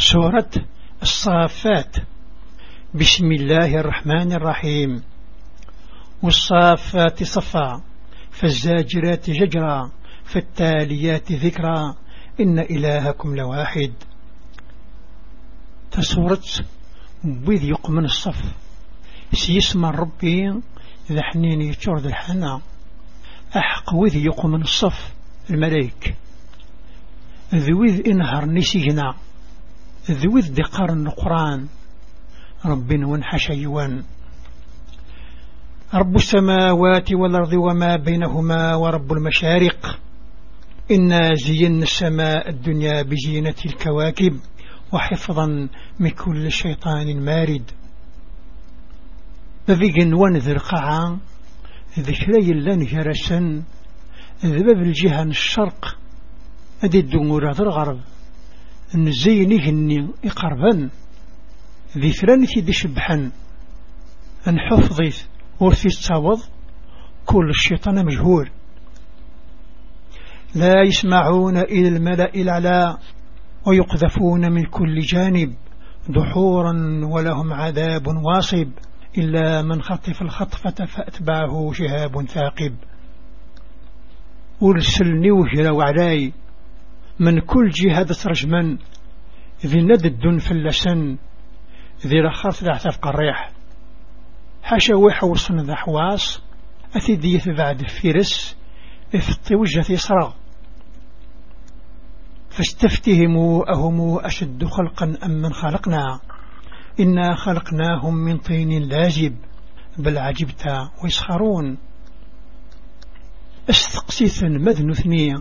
سورة الصافات. بسم الله الرحمن الرحيم. والصافات صفا فالزاجرات ججرا فالتاليات ذكرا. إن إلهكم لواحد. تسورة بيذ يقمن الصف. سيسمى ربي ذا حنين يتشرد الحنا أحق وذ يقمن الصف الملايك ذوذ إنهر نسينا ذوذ دقار النقران. رب ونحش يوان رب السماوات والأرض وما بينهما ورب المشارق. إنا زينا السماء الدنيا بزينة الكواكب وحفظا من كل شيطان مارد. فذيقن ونذر قاعا ذكري لن جرسا ذباب الجهة الشرق أدي الدمور هذا الغرب. نزيني هني إقربا. دي شبحا. أن حفظيت ورثي التاوض كل الشيطان مجهور لا يسمعون إلى الملأ الأعلى ويقذفون من كل جانب. دحورا ولهم عذاب واصب. إلا من خطف الخطفة فأتبعه شهاب ثاقب. ورسلني وهر وعلاي من كل جهة ترجمن ذي ندد في اللسن ذي رخص ذا الريح. حاشا ويحوصن ذا حواس أثيدية بعد الفيرس إفطي وجه يسرى فاستفتهموا أهم أشد خلقا أم من خلقنا؟ إنا خلقناهم من طين لازب بل عجبت ويسخرون. استقسيثا مذن ثنية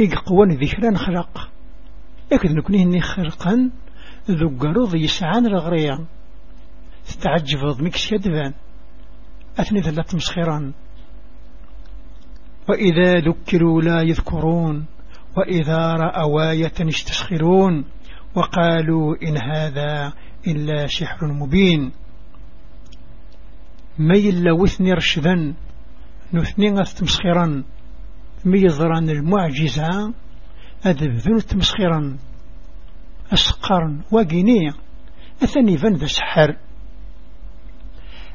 إقوان ذكرا خلق. لكن نكوني خلقا ذو قرض يسعان الغرية تتعجب مكس يدفان. أثني ثلاث مسخرا وإذا ذكروا لا يذكرون وإذا رأوا آية يستسخرون وقالوا إن هذا إلا سحر مبين. ميل وثني رشدا نثني ميزران المعجزة أذبذن تمسخرا أسقرا وقينية أثني فن ذا سحر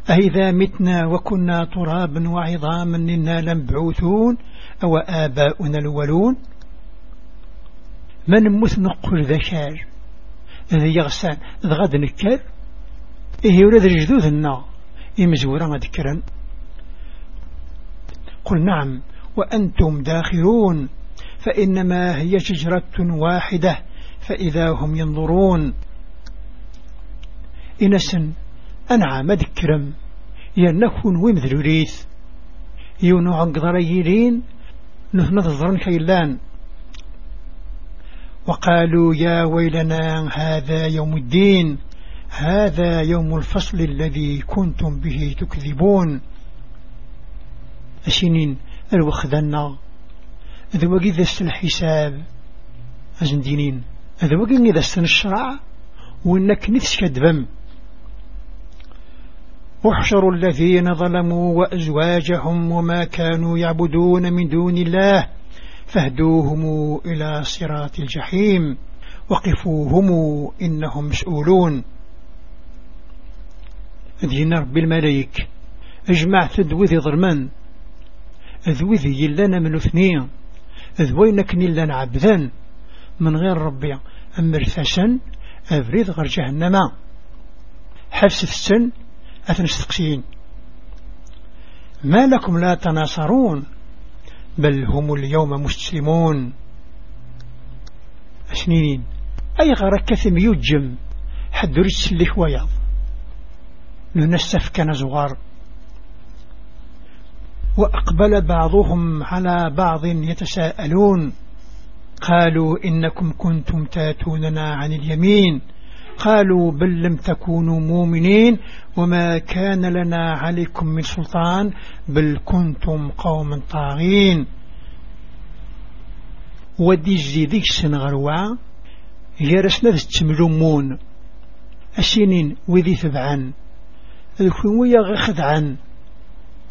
أئذا متنا وكنا ترابا وعظاما إنا لمبعوثون أو آباؤنا الولون من مث نقل ذي يغسان ذغاد نكر؟ إيه يولد الجدود النا إمزورا ذكرا قل نعم. وأنتم داخلون فإنما هي شجرة واحدة فإذا هم ينظرون. إنسا أنعم ذكرم ينكون ومذل ريث يونو عقدر يلين نظرن كيلان وقالوا يا ويلنا هذا يوم الدين هذا يوم الفصل الذي كنتم به تكذبون. أسنين الوخذنا. إذا وقي ذا الحساب أزندينين إذا وقي ذا الشرع وإنك نفس كدبم. احشروا الذين ظلموا وأزواجهم وما كانوا يعبدون من دون الله فاهدوهم إلى صراط الجحيم. وقفوهم إنهم مسؤولون. دينا رب الملايك اجمع تدوذي ظلمان ذوذي يلنا من اثنين ذوينك نلنا عبدا من غير ربي أمر ثسن أفريد غير جهنم. حفس السن أتنستقسين ما لكم لا تناصرون بل هم اليوم مستسلمون سنين أي غرك كثم يجم حد رجس اللي ويض ننسف كنزغار وأقبل بعضهم على بعض يتساءلون. قالوا إنكم كنتم تاتوننا عن اليمين. قالوا بل لم تكونوا مؤمنين. وما كان لنا عليكم من سلطان. بل كنتم قوما طاغين. ودي جديدك سنغروا يرسنا تملمون أسنين وذي ثبعا ذكون ويا غخذعا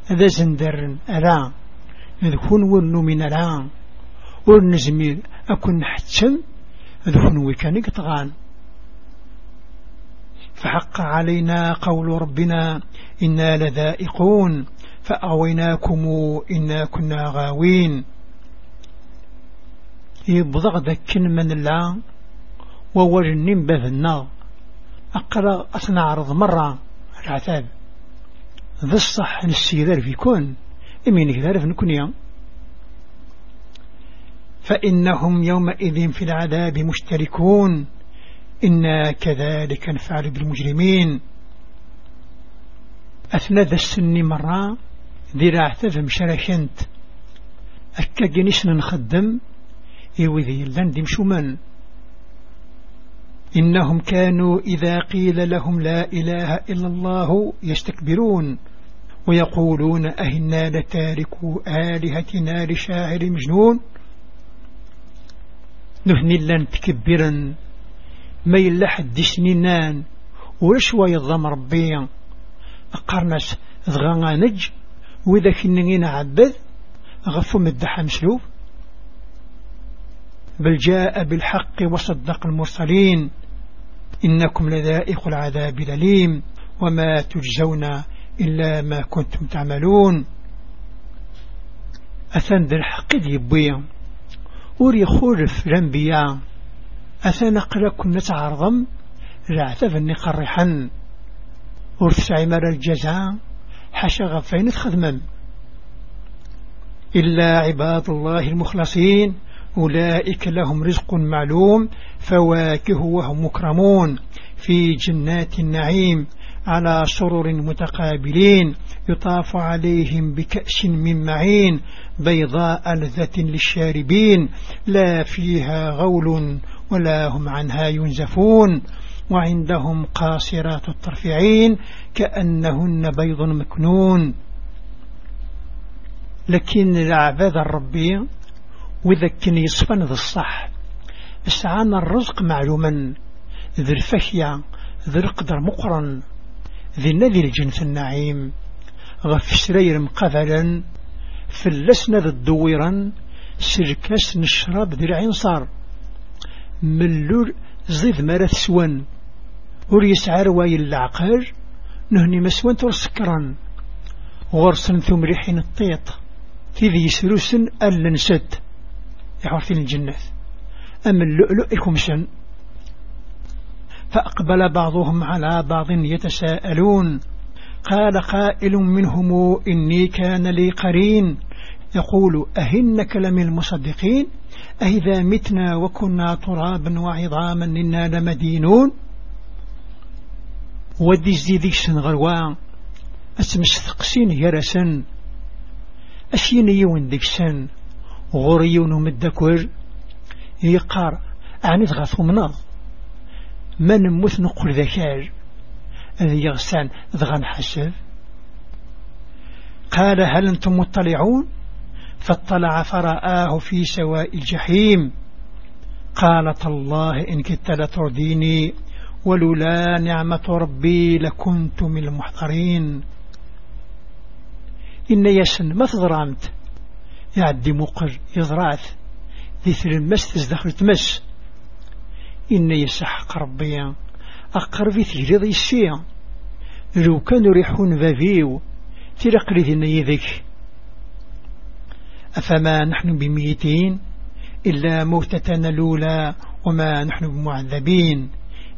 هذا زندر ألا ذكون ونو من ور ورنزمير أكون حتم ذكون ويكاني قطغان فحق علينا قول ربنا إنا لذائقون فأغويناكم إنا كنا غاوين. يبضغ ذاك من الله وورنين بذنا أقرأ أثنى عرض مرة. العتاب ذا الصح نسيذار في كون إمين كذار في نكونيا فإنهم يومئذ في العذاب مشتركون إنا كذلك نفعل بالمجرمين أثنى ذا السن مرة ذراع تفهم شرشنت أكا جنيش نخدم إيوذي لندم شمن إنهم كانوا إذا قيل لهم لا إله إلا الله يستكبرون ويقولون أهنا لتاركوا آلهتنا لشاعر مجنون. نهني لن تكبرا ما يلح الدسنينان ورشوى يضم ربي؟ أقرنس ضغانا نج وإذا كنين عبد غفو مدح مسلوب بل جاء بالحق وصدق المرسلين. إنكم لذائق العذاب الأليم. وما تجزون إلا ما كنتم تعملون. أثن ذا الحق يبويا وري خورف الأنبياء أثن قلكم نتعرضم. رعتف قرحا ورث عمر الجزاء. حشا غفين خدما إلا عباد الله المخلصين. أولئك لهم رزق معلوم. فواكه وهم مكرمون. في جنات النعيم. على سرر متقابلين يطاف عليهم بكأس من معين بيضاء لذة للشاربين لا فيها غول ولا هم عنها ينزفون وعندهم قاصرات الطرفعين كأنهن بيض مكنون. لكن العباد الربي وإذا كان يصفن ذا الصح. استعان الرزق معلوما ذي الفشية ذي القدر مقرن. ذي النذي الجنس النعيم. غف سرير مقفلا فلسنا ذي الدويرا سركاس نشرب ذي العنصر. ملول زيد مرث سوان ور يسعر واي العقار نهني مسوان ترسكرا غرسن ثم ريحين الطيط تذي يسروسن ألا نسد يعرفين الجنة. أما اللؤلؤ الكمشن فأقبل بعضهم على بعض يتساءلون قال قائل منهم إني كان لي قرين. يقول أهنك لمن المصدقين؟ أئذا متنا وكنا ترابا وعظاما إنا لمدينون؟ ودي زيدي سنغروا أسمس ثقسين يرسن أشين يون ديكسن غوريون مدكور يقار أعني تغاثو مناض. من نموت نقول ذكار ذي يغسان ذغان حسب قال هل أنتم مطلعون؟ فاطلع فرآه في سواء الجحيم. قالت الله إن كدت لترديني ولولا نعمة ربي لكنت من المحضرين. إن يسن ما تضرامت يعدي مقر يضراث ذي ثلمس تزدخل تمس إن يسحق ربي. أقرب ذي السيا لو كانوا ريحون فافيو تلقلي ذي يذك أفما نحن بميتين إلا موتتنا الأولى وما نحن بمعذبين.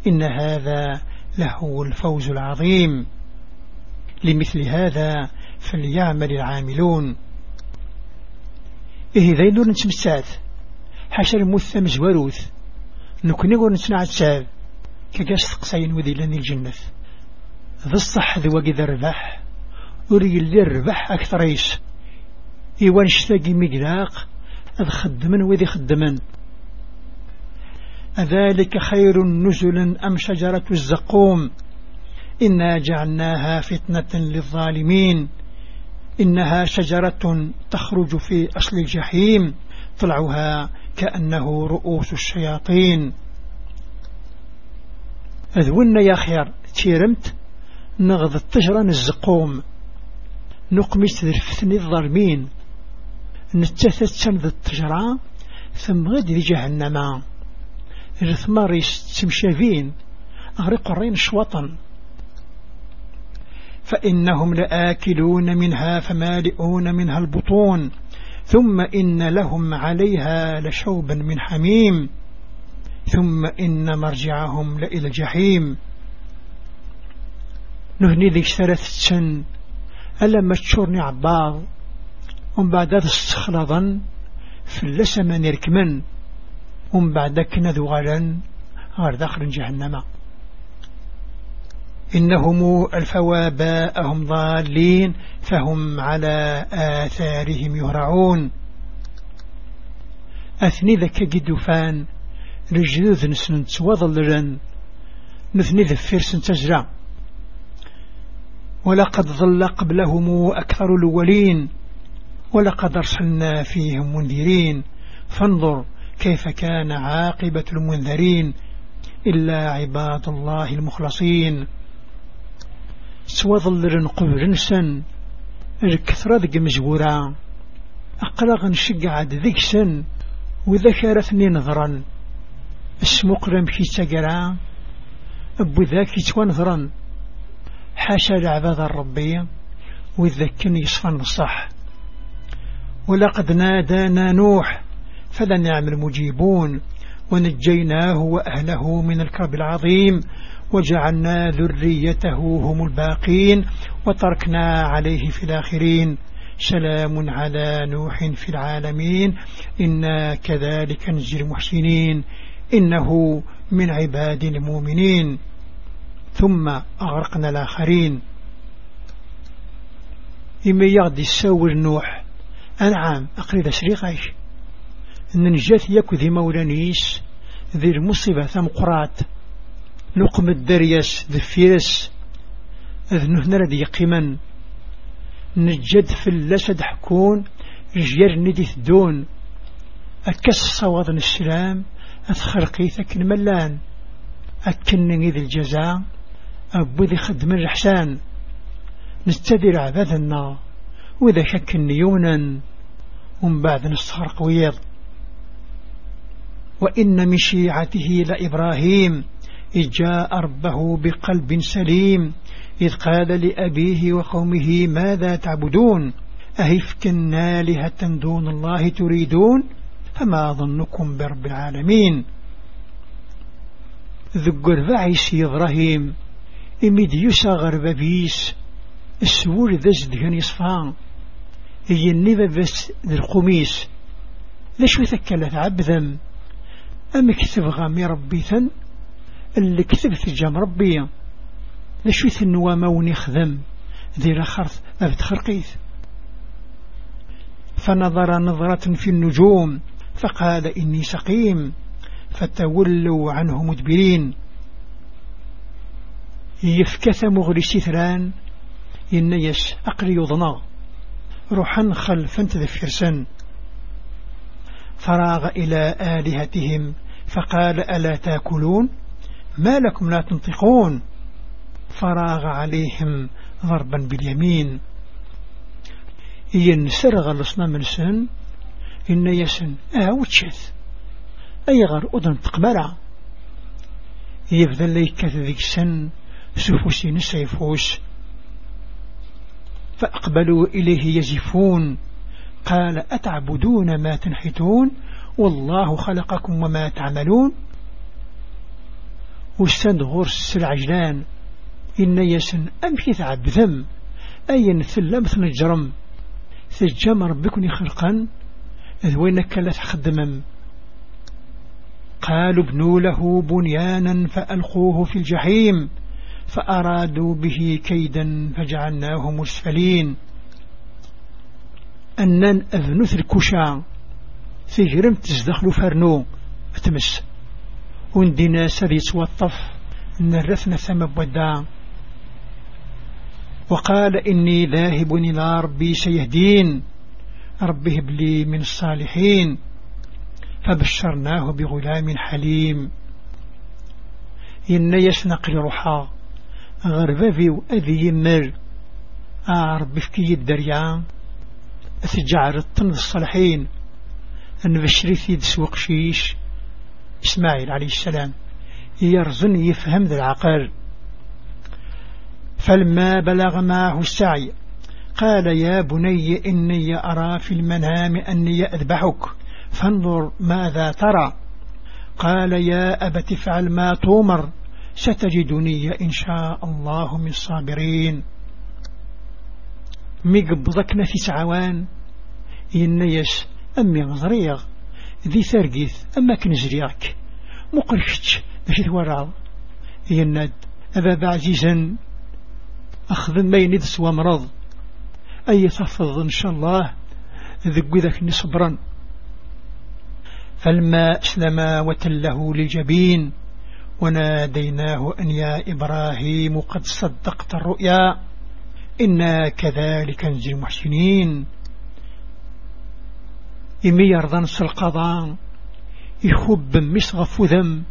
إن هذا لهو الفوز العظيم. لمثل هذا فليعمل العاملون. إيه ذي نور نتمسات. حاشا المثة مزوروث نكوني قول نتنع التاب كقاس تقسين وذي لني الجنة. ذا الصح ذي وقذ الربح وري اللي الربح أكثر إيش؟ إيوان اشتاقي مقلاق أذ خدمن وذي خدمن. أذلك خير نزلا أم شجرة الزقوم؟ إنا جعلناها فتنة للظالمين. إنها شجرة تخرج في أصل الجحيم طلعها كأنه رؤوس الشياطين. أذونا يا خير تيرمت نغض التجران الزقوم نقمت ذرفتني الظالمين. نتثت سند التجرى ثم غد جهنم. الثمار تمشافين أغرق الرين شوطا فإنهم لآكلون منها فمالئون منها البطون. ثم إن لهم عليها لشوبا من حميم. ثم إن مرجعهم لإلى الجحيم. نهني ذيك ثلاثة سن. ألا ما تشورني عباض؟ ومن بعد هذا استخلظا فلسما يركمن ومن بعد كنا ذغالا غير داخل جهنم. إنهم الفوا باءهم ضالين فهم على آثارهم يهرعون. أثني ذك جدفان رجذوذ نسن توضلرا نثني ذفيرس تجرع ولقد ظل قبلهم أكثر الأولين ولقد أرسلنا فيهم منذرين. فانظر كيف كان عاقبة المنذرين إلا عباد الله المخلصين. سوظل قبر سن الكثرة ذك مجبورة أقلق نشقع ذيك سن وذكرتني نظرا اسمقرم في تقرا أبو ذاك يتوانظرا حاشا لعباد الربية وذكني يصفن الصح ولقد نادانا نوح فلنعم المجيبون ونجيناه وأهله من الكرب العظيم وجعلنا ذريته هم الباقين وتركنا عليه في الآخرين. سلام على نوح في العالمين. إنا كذلك نجي المحسنين. إنه من عباد المؤمنين. ثم أغرقنا الآخرين. إما يغدي السور نوح. أنعام أقريد شريقاش إن نجات يكو ذي مولانيس ذي المصيبة ثم قرات. نقم الدريس ذي فيرس إذ نهنا لدي قيما نجد في اللسد حكون رجير ندي ثدون. أكس صواد السلام أتخرقي ثكن ملان. أكنني ذي الجزاء أبو ذي خدم الرحسان. نستدر عبادنا وإذا شك يونا ومن بعد نستخرق ويض وإن من شيعته لإبراهيم. إذ جاء ربه بقلب سليم إذ قال لأبيه وقومه ماذا تعبدون؟ أهفك آلهة دون الله تريدون؟ فما ظنكم برب العالمين؟ ذكر ذعيس إبراهيم إميد يساغر ببيس السور ذا زدهن يصفان هي النبى بس ذي القميس ليش وثكلت عبذا أم كتب غامي ربيثا اللي كتب في جام ربي. ليش وثنوا موني خذم ذي رخرث ما بتخرقيث فنظر نظرة في النجوم فقال إني سقيم فتولوا عنه مدبرين. يفكث مغرسي ثران ينيس أقري يضنى روحا خلفا تذفرسا فراغ إلى آلهتهم فقال ألا تأكلون؟ ما لكم لا تنطقون. فراغ عليهم ضربا باليمين. ينسرغ الأصنام السن إن يسن. أهوتشث أي غر أذن تقبلع يبذل ليك ذيك السن سفوسين سيفوس فأقبلوا إليه يزفون. قال أتعبدون ما تنحتون؟ والله خلقكم وما تعملون. واستند غرس العجلان إن يسن أمشي تعب ذم أي ثلم ثنجرم ثجم ربكني خلقا إذ وينك لا تخدمم قالوا ابنوا له بنيانا فألقوه في الجحيم فأرادوا به كيدا فجعلناه مسفلين أنن أذنث الكشا تجرم تزدخل فرنو فتمس وندينا سذي سوطف نرثنا ثم بودا. وقال إني ذاهب إلى ربي سيهدين ربي هب لي من الصالحين. فبشرناه بغلام حليم. إن يسنق روحا غربابي وأذي يمر أعرب بفكي الدريا أتجعر الطن الصالحين. أن بشري ثيد سوق شيش. إسماعيل عليه السلام يرزن يفهم ذا العقل. فلما بلغ معه السعي قال يا بني إني أرى في المنام أني أذبحك فانظر ماذا ترى. قال يا أبت افعل ما تومر ستجدني إن شاء الله من الصابرين. ميقبضك نفس عوان إنيس أمي غزريغ. ذي ثرقيث أما كنزرياك مقرشتش باش توراض يناد أبا عزيزا أخذ ما يندس ومرض أي تفض إن شاء الله ذق ذاك نصبرا. فلما أسلم وتله للجبين وناديناه أن يا إبراهيم قد صدقت الرؤيا. إنا كذلك نجي المحسنين. إمي يرضى نص القضاء يخب مسغف ذم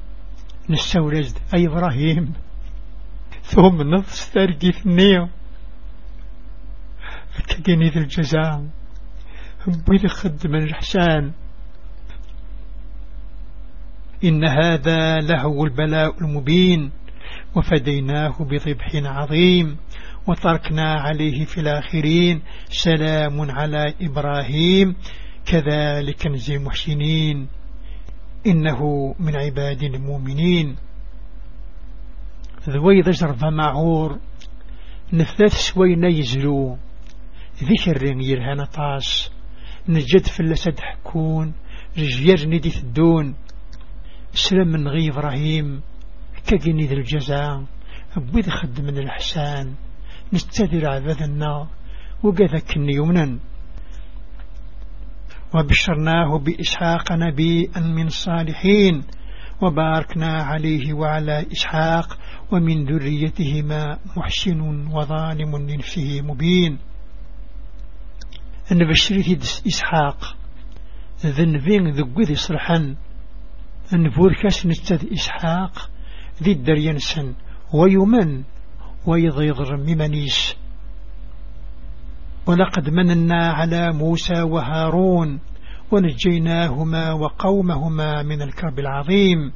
نستولد أي إبراهيم. ثم نفس ترقي النية كجني ذي الجزاء بيد خدم الإحسان. إن هذا لهو البلاء المبين وفديناه بذبح عظيم وتركنا عليه في الآخرين. سلام على إبراهيم. كذلك نزي المحسنين. إنه من عباد المؤمنين. ذوي جرب معور نثلاث سوينا يزلو ذكر يرهان طاس نجد في اللسد حكون. رجير ندي الدون سلام من غي إبراهيم. كجني ذي الجزاء. أبوذ خد من الإحسان. نستدر عبادنا وقذك يمنا وبشرناه بإسحاق نبيا من الصالحين وباركنا عليه وعلى إسحاق ومن ذريتهما محسن وظالم لنفسه مبين. نبشري إسحاق ذنبين ذقذ صرحا نفوركاس نستد إسحاق ذي الدرينسن ويمن ويضيضر ممنيس. ولقد مننا على موسى وهارون ونجيناهما وقومهما من الكرب العظيم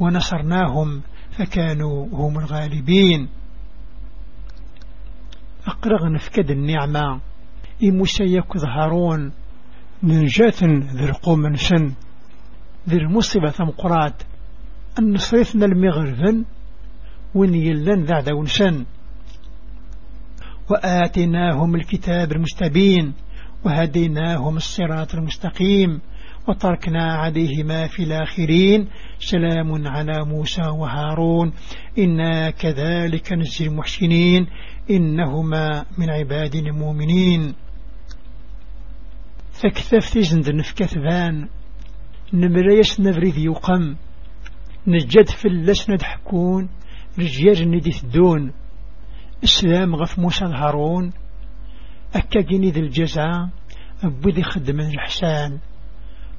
ونصرناهم فكانوا هم الغالبين. أقرغ نفكد النعمة. إموسى يكذ هارون. نجاة ذي القوم سن ذي المصيبة مقرات أن صيفنا المغرفن. وين يلن ذا دون سن وآتيناهم الكتاب المستبين وهديناهم الصراط المستقيم وتركنا عليهما في الآخرين. سلام على موسى وهارون. إنا كذلك نجزي المحسنين. إنهما من عباد المؤمنين. فكثف تزند نفكث ذان نمريس نفريد يقم. نجد في اللس ندحكون رجير ندي الدون إسلام غف موسى الهارون. أكا جيني ذي الجزاء أبوذي خدم الحسان.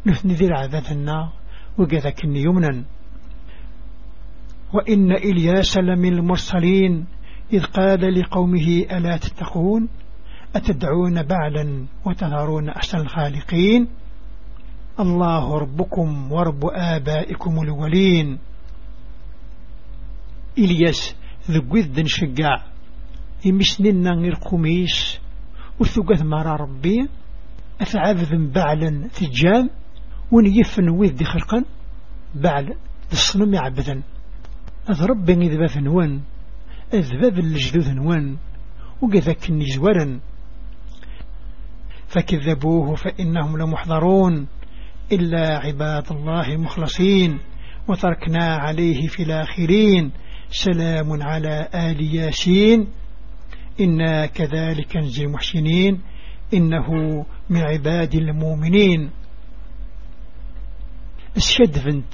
نثني ذي العذاثنا وقذا يمنا وإن إلياس لمن المرسلين إذ قال لقومه ألا تتقون؟ أتدعون بعلا وتذرون أحسن الخالقين؟ الله ربكم ورب آبائكم الأولين إلياس ذو ذن شقاع. يمسننا غير قميس وثقث مرا ربي أثعذ بعلا تجام ونيفن وذ خلقا بعل الصنم يعبدا أضرب بني ذباب نوان أذباب الجدود نوان وقذاك النزورا فكذبوه فإنهم لمحضرون إلا عباد الله المخلصين وتركنا عليه في الآخرين. سلام على آل ياسين. إنا كذلك نجي المحسنين إنه من عباد المؤمنين. الشد فنت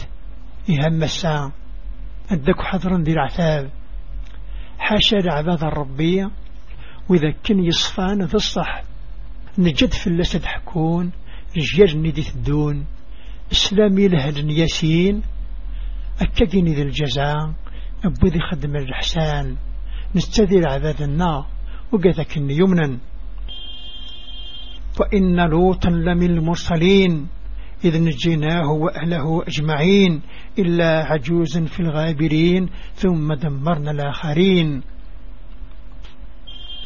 يهم الساعة أدك حضرا ذي العثاب. حاشا لعباد الربية وإذا كان يصفان ذي الصح. نجد في اللسد حكون رجال ندي الدون إسلامي لهل ياسين أكدني ذي الجزاء أبو ذي خدم الإحسان نستذير عذاب النار. وقذك يمنا. وإن لوطا لمن المرسلين إذ نجيناه وأهله أجمعين إلا عجوزا في الغابرين ثم دمرنا الآخرين.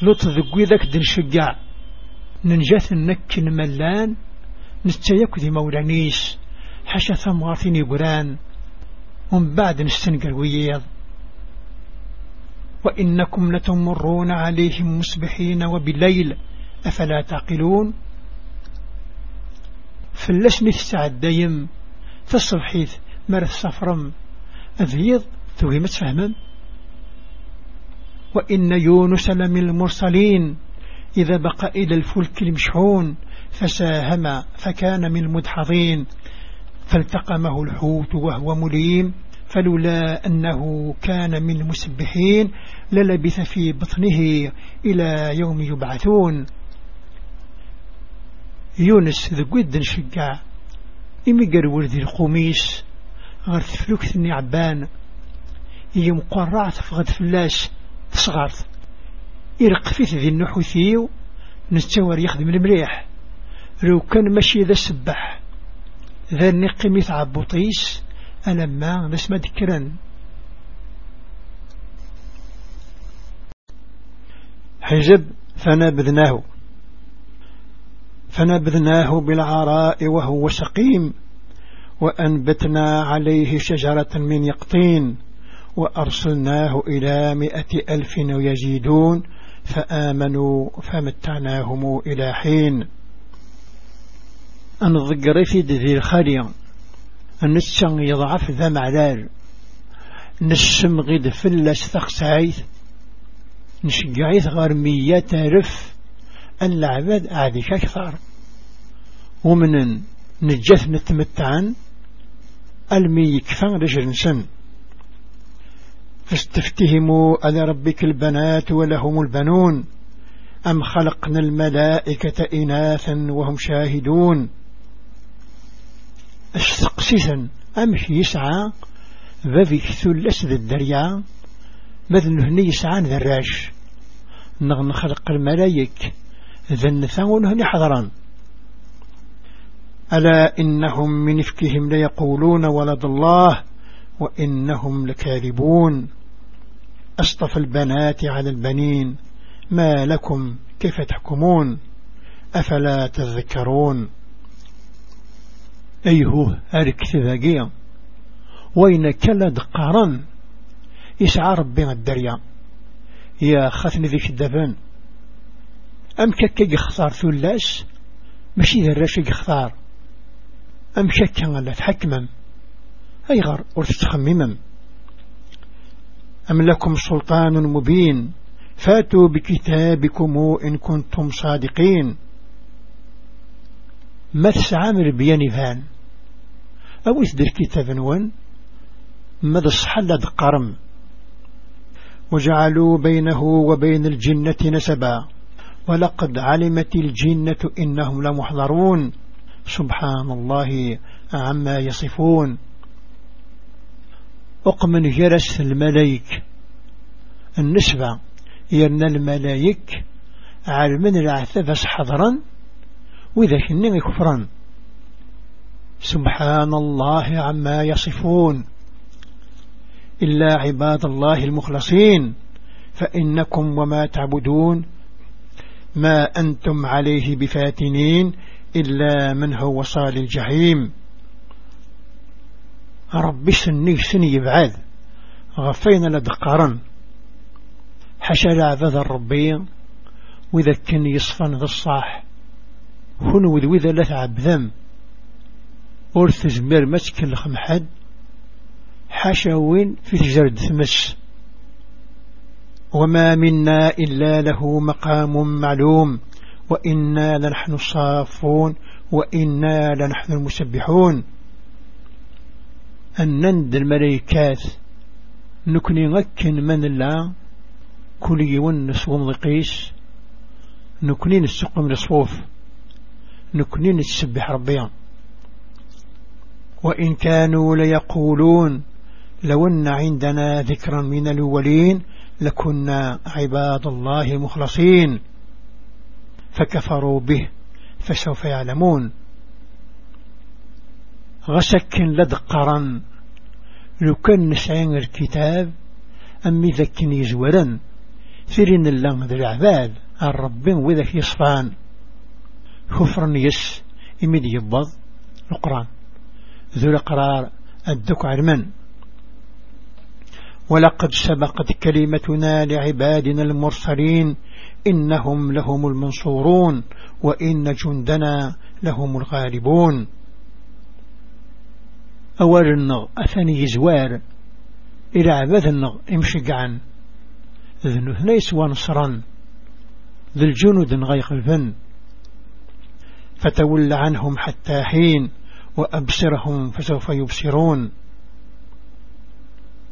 لطف ذقوي ذاك دن شقع. ننجث النك ملان نستيك ذي مولانيس حشا ثمغاثين يقران. ومن بعد نستنقر وياض. وإنكم لتمرون عليهم مسبحين وبالليل أفلا تعقلون؟ فلسني الساعة دايم تصبحيث مرث صفرم أذيض توهمت فهما وإن يونس لمن المرسلين إذا بقى إلى الفلك المشحون فساهم فكان من المدحضين. فالتقمه الحوت وهو مليم. فلولا أنه كان من المسبحين للبث في بطنه إلى يوم يبعثون. يونس ذا قد نشقع إمي قرور ذي القميس غير تفلوك ثني عبان. يوم قرعت فغد فلاس تصغرت. يرقفيت ذي النحوثيو. نستوار يخدم المريح لو كان ماشي ذا سبح ذا النقمي عبوطيس ألما نسمى ذكرا حجب فنبذناه. فنبذناه بالعراء وهو سقيم وأنبتنا عليه شجرة من يقطين وأرسلناه إلى مئة ألف ويزيدون فآمنوا فمتعناهم إلى حين. أن ضقري في ذي الخالية. النسان يضعف ذا معلال نسم غيد فلس ثقسعيث نشقعيث غرمية رف العباد عادي أكثر ومن نجث نتمتعن. ألمي يكفى رجل سن فاستفتهموا على ربك البنات ولهم البنون. أم خلقنا الملائكة إناثا وهم شاهدون. استقسيسا أمش يسعى. ذي ثلس ذي الدريا. مذن هني يسعى؟ ذراش نخلق الملايك. ذن ثون هني حضران. ألا إنهم من إفكهم ليقولون ولد الله وإنهم لكاذبون. أصطفى البنات على البنين. ما لكم؟ كيف تحكمون؟ أفلا تذكرون؟ أيه أرك ذاقيا وين كلد قارن يسعى ربي الدريا. يا خثني ذيك الدفن. أم كك يخسار ثلاش ماشي ذا الراشي يخسار أم كك لا تحكمم أيغر ورتتخممم أم لكم سلطان مبين فاتوا بكتابكم إن كنتم صادقين. ما تسعامر بياني فان. أو إثدر كتاب وان ماذا صحل دقرم وجعلوا بينه وبين الجنة نسبا. ولقد علمت الجنة إنهم لمحضرون. سبحان الله عما يصفون. أقمن جرس الملايك النسبة يرنا الملايك على من العثبس حضرا وإذا كنين كفرا سبحان الله عما يصفون. إلا عباد الله المخلصين. فإنكم وما تعبدون. ما أنتم عليه بفاتنين. إلا من هو صال الجحيم. ربي سني سني يبعاد غفينا لدقارا حشا لعباد الربي كان يصفن ذا الصاح. هنو وذا لا تعب ذم. ورث زمير مسك الخمحد حاشا وين؟ في تجرد ثمس وما منا إلا له مقام معلوم. وإنا لنحن الصافون. وإنا لنحن المسبحون. أن نند الملائكات. نكني غكن من الله. كل يونس ومضقيس نكني نسقم الصوف نكني نتسبح ربيان. وإن كانوا ليقولون لو أن عندنا ذكرا من الأولين لكنا عباد الله المخلصين فكفروا به فسوف يعلمون. غسكن لدقرا لو كان نسعين الكتاب أمي ذكني يزورا ثرين الله ذي العباد الربين وذاك يصفان كفر يس إميد يبض القرآن. ذو القرار الدك علما ولقد سبقت كلمتنا لعبادنا المرسلين إنهم لهم المنصورون وإن جندنا لهم الغالبون. أول النغ أثني زوار إلى عباد النغ امشقعا ذنو ثنيس ونصرا ذي الجنود غيق الفن. فتول عنهم حتى حين وأبصرهم فسوف يبصرون.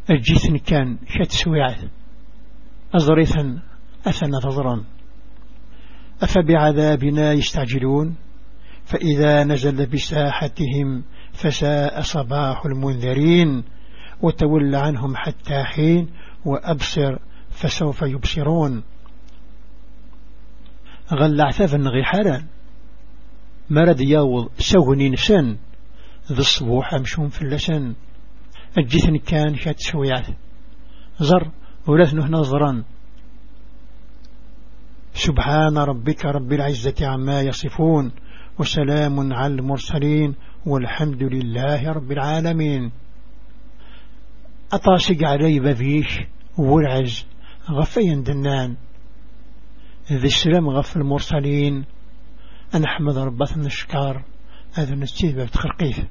الجيثن كان شت سويعة أزريثا أثنى نظرا أفبعذابنا يستعجلون؟ فإذا نزل بساحتهم فساء صباح المنذرين وتول عنهم حتى حين وأبصر فسوف يبصرون. غل عثاف غحالا مرد ياوض سوني نسان ذي الصبوح أمشون في اللسان الجثن كان شات سويعة زر ولثنه نظرا سبحان ربك رب العزة عما يصفون وسلام على المرسلين والحمد لله رب العالمين. أطاسق علي بذيش والعز غفين دنان. ذي السلام غف المرسلين. أن أحمد ربثنا الشكار هذا نستيب بتخرقيه